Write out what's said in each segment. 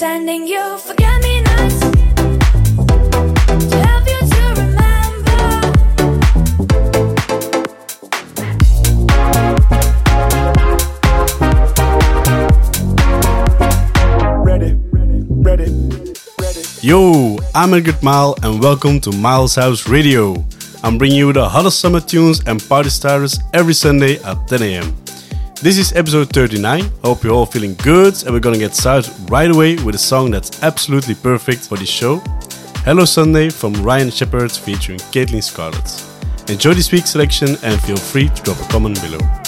sending you forget me nots. Ready, ready, ready. Yo, I'm Ingrid Mile and welcome to Miles House Radio. I'm bringing you the hottest summer tunes and party starters every Sunday at 10 a.m. This is episode 39. Hope you're all feeling good, and we're gonna get started right away with a song that's absolutely perfect for this show Hello Sunday from Ryan Shepard featuring Caitlin Scarlett. Enjoy this week's selection and feel free to drop a comment below.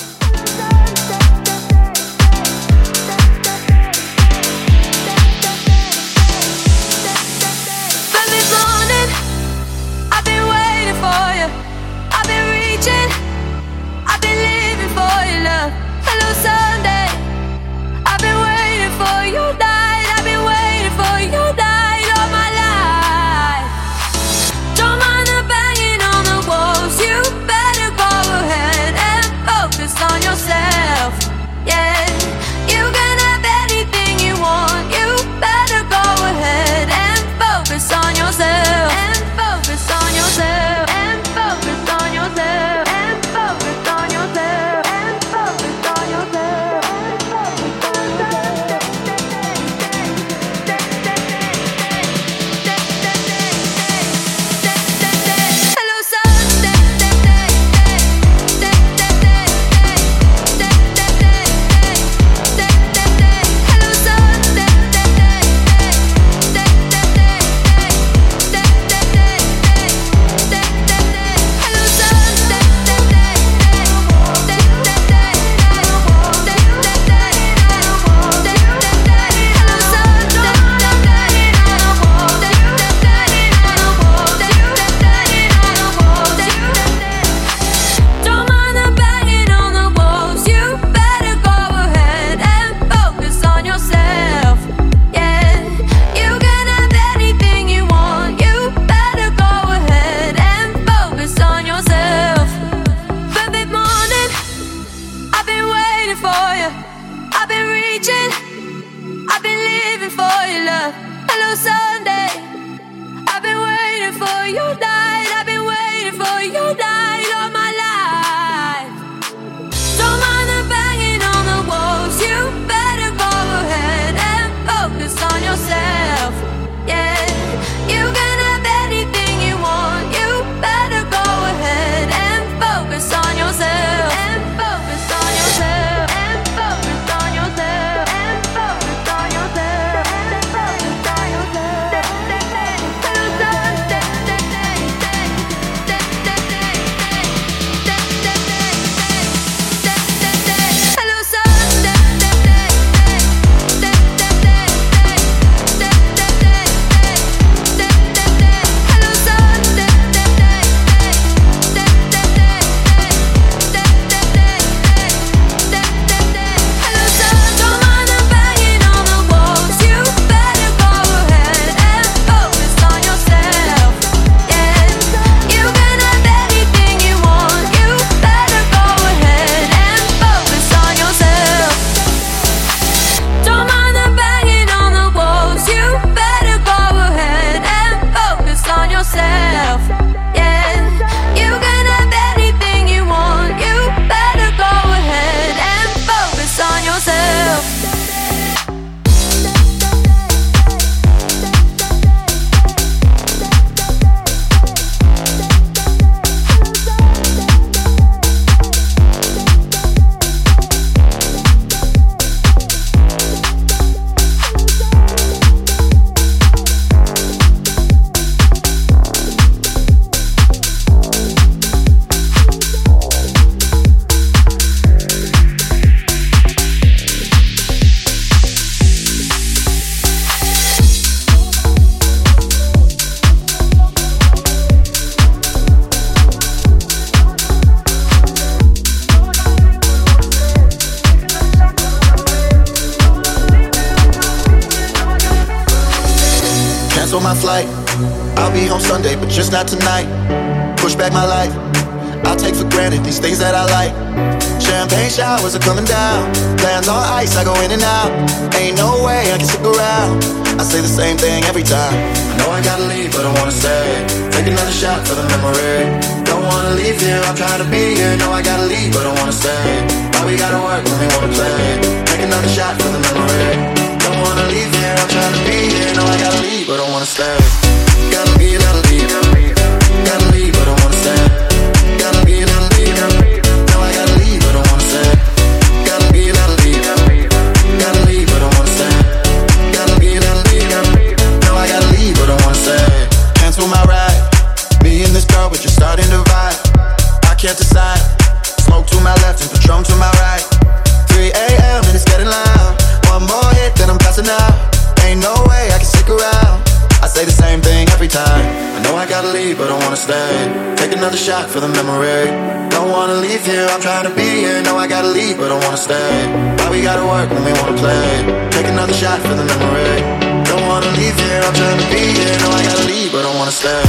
for the memory. Don't wanna leave here, I'm trying to be here. No, I gotta leave, but I wanna stay. Why we gotta work when we wanna play? Take another shot for the memory. Don't wanna leave here, I'm trying to be here. No, I gotta leave, but I wanna stay.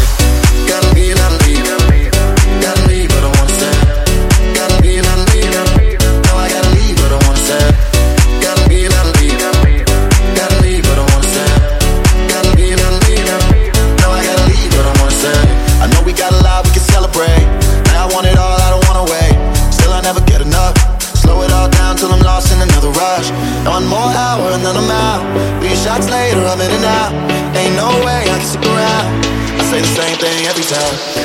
Gotta be, gotta be, gotta yourself.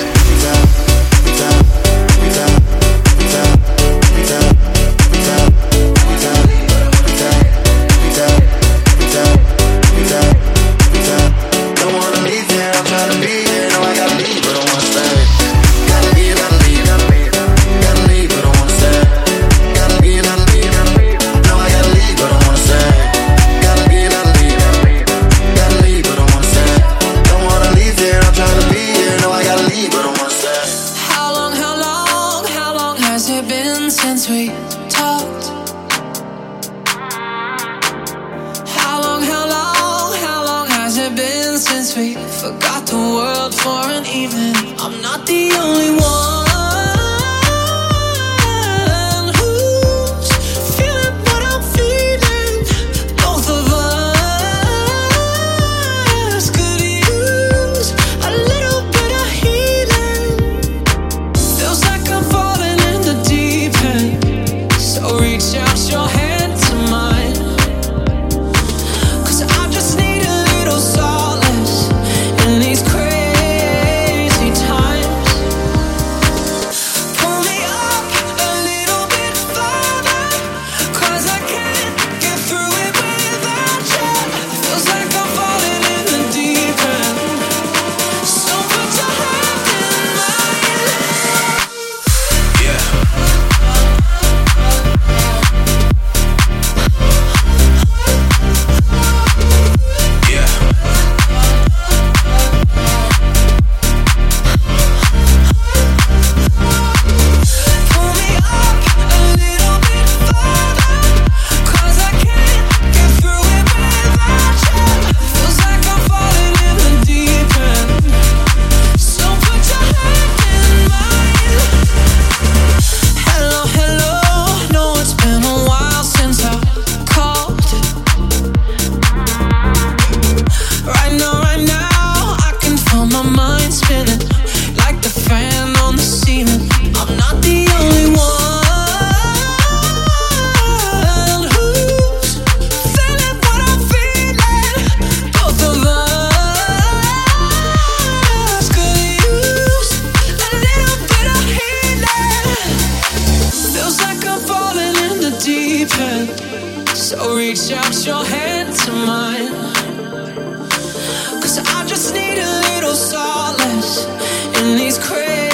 world for an evening. I'm not the only one. Feels like I'm falling in the deep end. So reach out your hand to mine. Cause I just need a little solace in these crazy.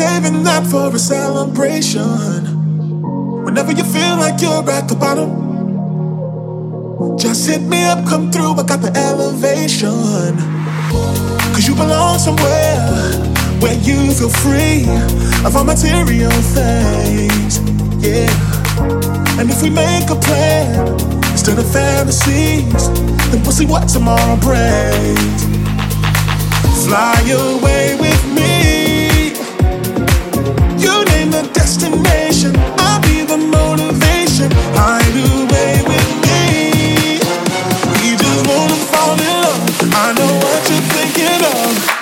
saving that for a celebration. Whenever you feel like you're at the bottom, just hit me up, come through. I got the elevation. Cause you belong somewhere where you feel free of all material things. Yeah. And if we make a plan instead of fantasies, then we'll see what tomorrow brings. Fly away with me. I'll be the motivation. Hide away with me. We just wanna fall in love. I know what you're thinking of.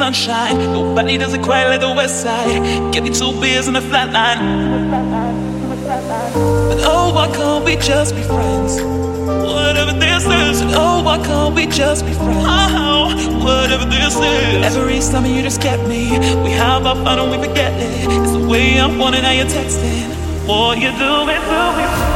sunshine. Nobody does it quite like the West Side. Give me two beers and a flat line. But oh, why can't we just be friends? Whatever this is. And oh, why can't we just be friends? Oh, whatever this is. Every summer you just kept me. We have our fun and we forget it. It's the way I'm wanting how you're texting. What you doing to me?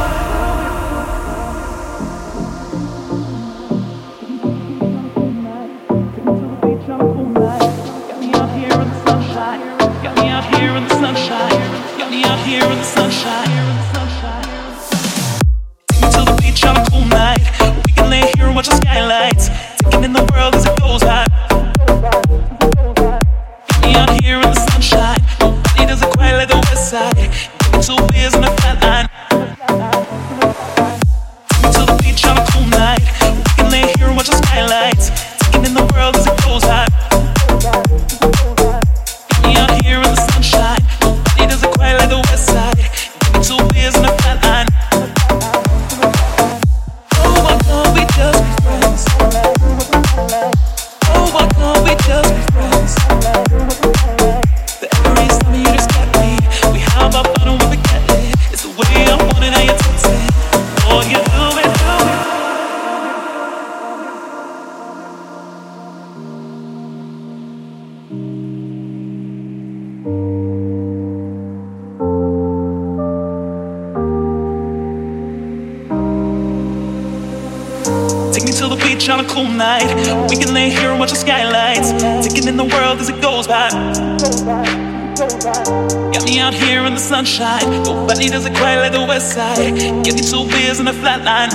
sunshine. Nobody does it quite like the West Side. Getting two beers and a flatline.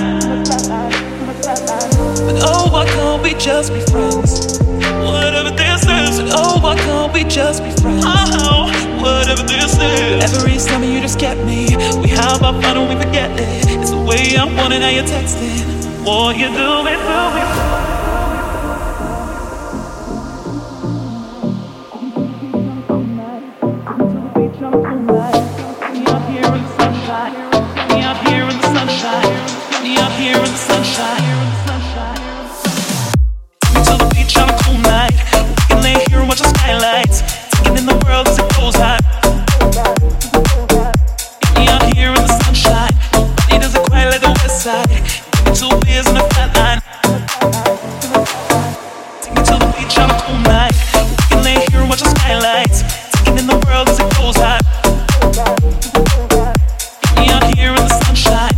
But oh, why can't we just be friends? Whatever this is. But oh, why can't we just be friends? Oh, whatever this is. Every summer you just get me. We have our fun and we forget it. It's the way I want it, now you're texting. What you doing to me? jump all night. You lay here watching taking in the world as it goes out. You're here in the sunshine.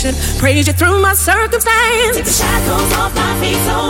Should praise you through my circumstance. Take the shackles off my feet so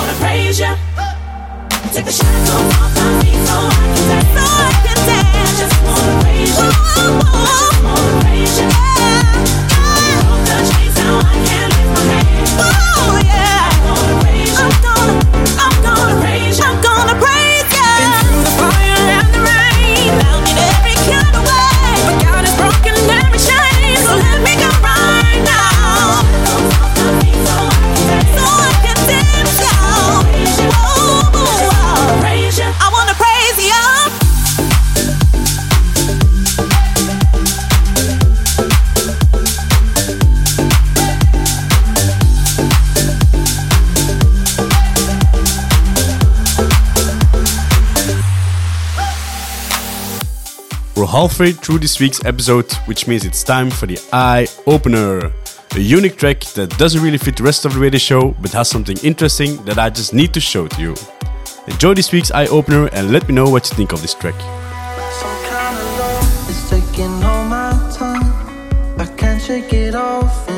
Gonna praise you. Take the shackles so I can dance. So I can dance. just wanna praise you. Wanna praise you. Broke the chains, now I can. Oh, yeah. Halfway through this week's episode, which means it's time for the Eye Opener. A unique track that doesn't really fit the rest of the radio show, but has something interesting that I just need to show to you. Enjoy this week's Eye Opener and let me know what you think of this track. Shake it off,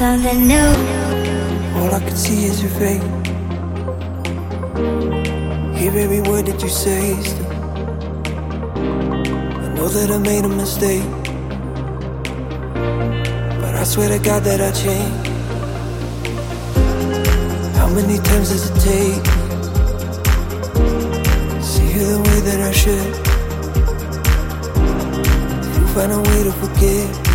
something new. All I can see is your face. Hear every word that you say. Still. I know that I made a mistake, but I swear to God that I changed. How many times does it take? See you the way that I should. You find a way to forgive.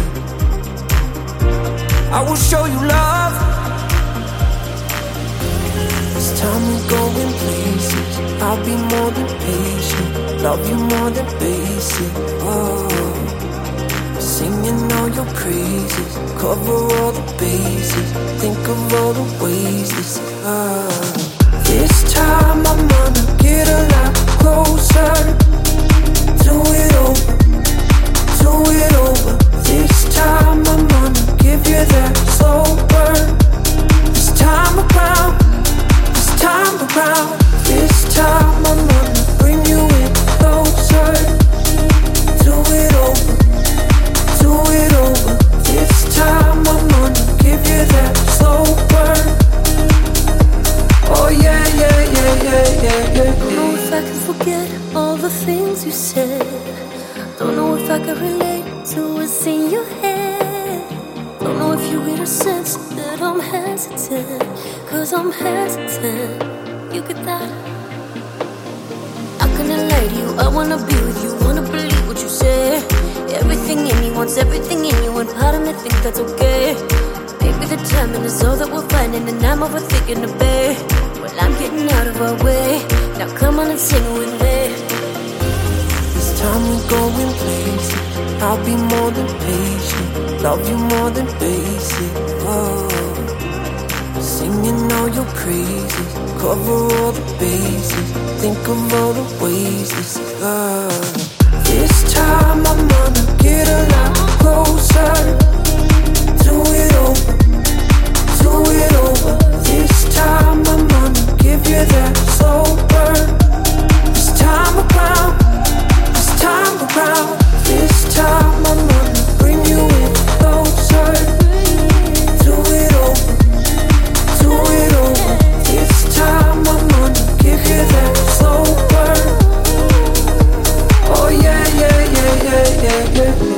I will show you love. This time we're going places. I'll be more than patient. Love you more than basic. Oh, singing all your praises. Cover all the bases. Think of all the ways this love. This time I'm gonna get a lot closer. Do it over. Do it over. This time I'm gonna Oh all the things you said. Don't know if I can relate to what's in your head. Don't know if you get a sense that I'm hesitant. Cause I'm hesitant. You get that? I can relate to you. I wanna be with you. Wanna believe what you say. Everything in me wants everything in you. And part of me think that's okay. Maybe the timing is all that we're finding. And I'm overthinking the bay. Well, I'm getting out of our way. Now come on and sing with me. This time we're going places. I'll be more than patient. Love you more than basic. Whoa. Singing all your praises, cover all the bases. Think of all the ways this love. This time I'm gonna get a lot closer. Do it over, do it over. This time I'm gonna give you that slow burn. This time around, this time around. This time I'm gonna bring you in yeah, yeah, yeah.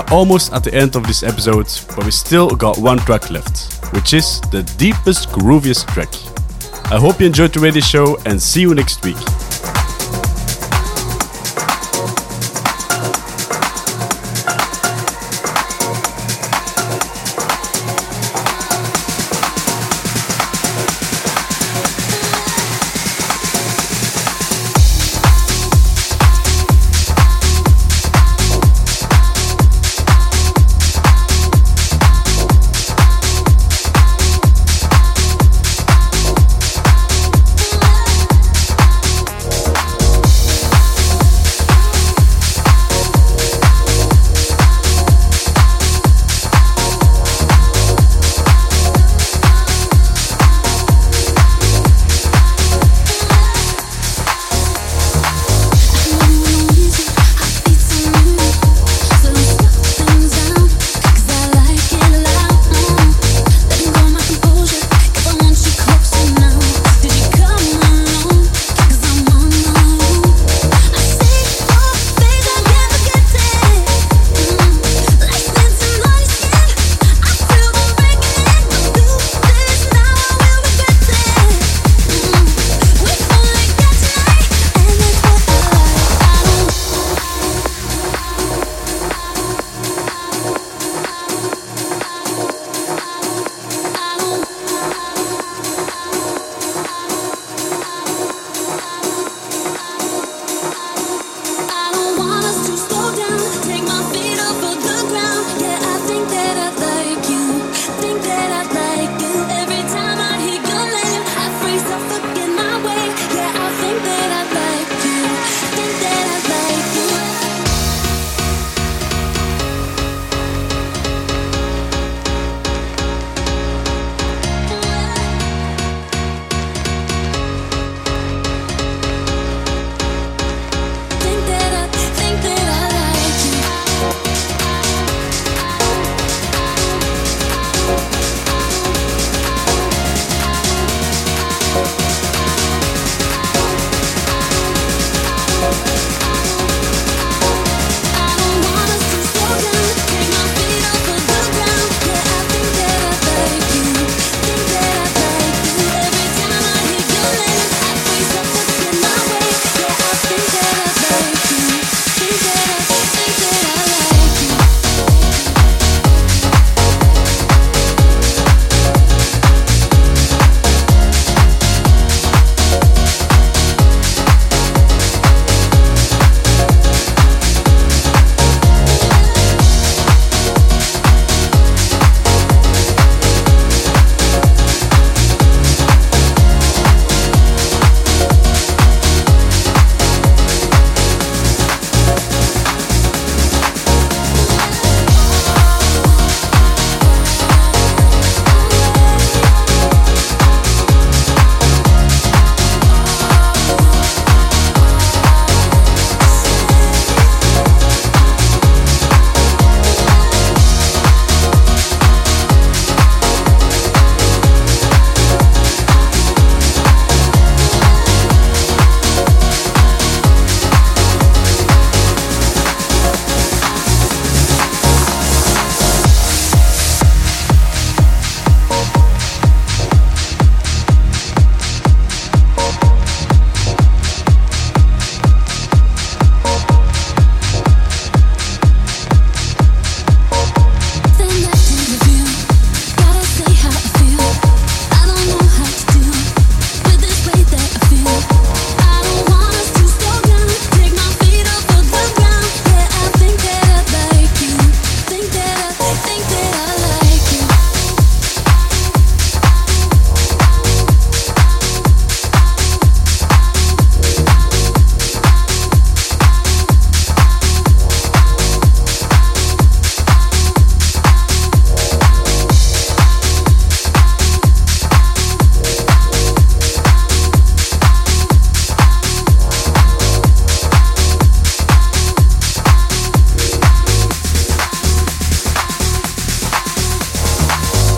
Are almost at the end of this episode, but we still got one track left, which is the deepest, grooviest track. I hope you enjoyed the radio show and see you next week.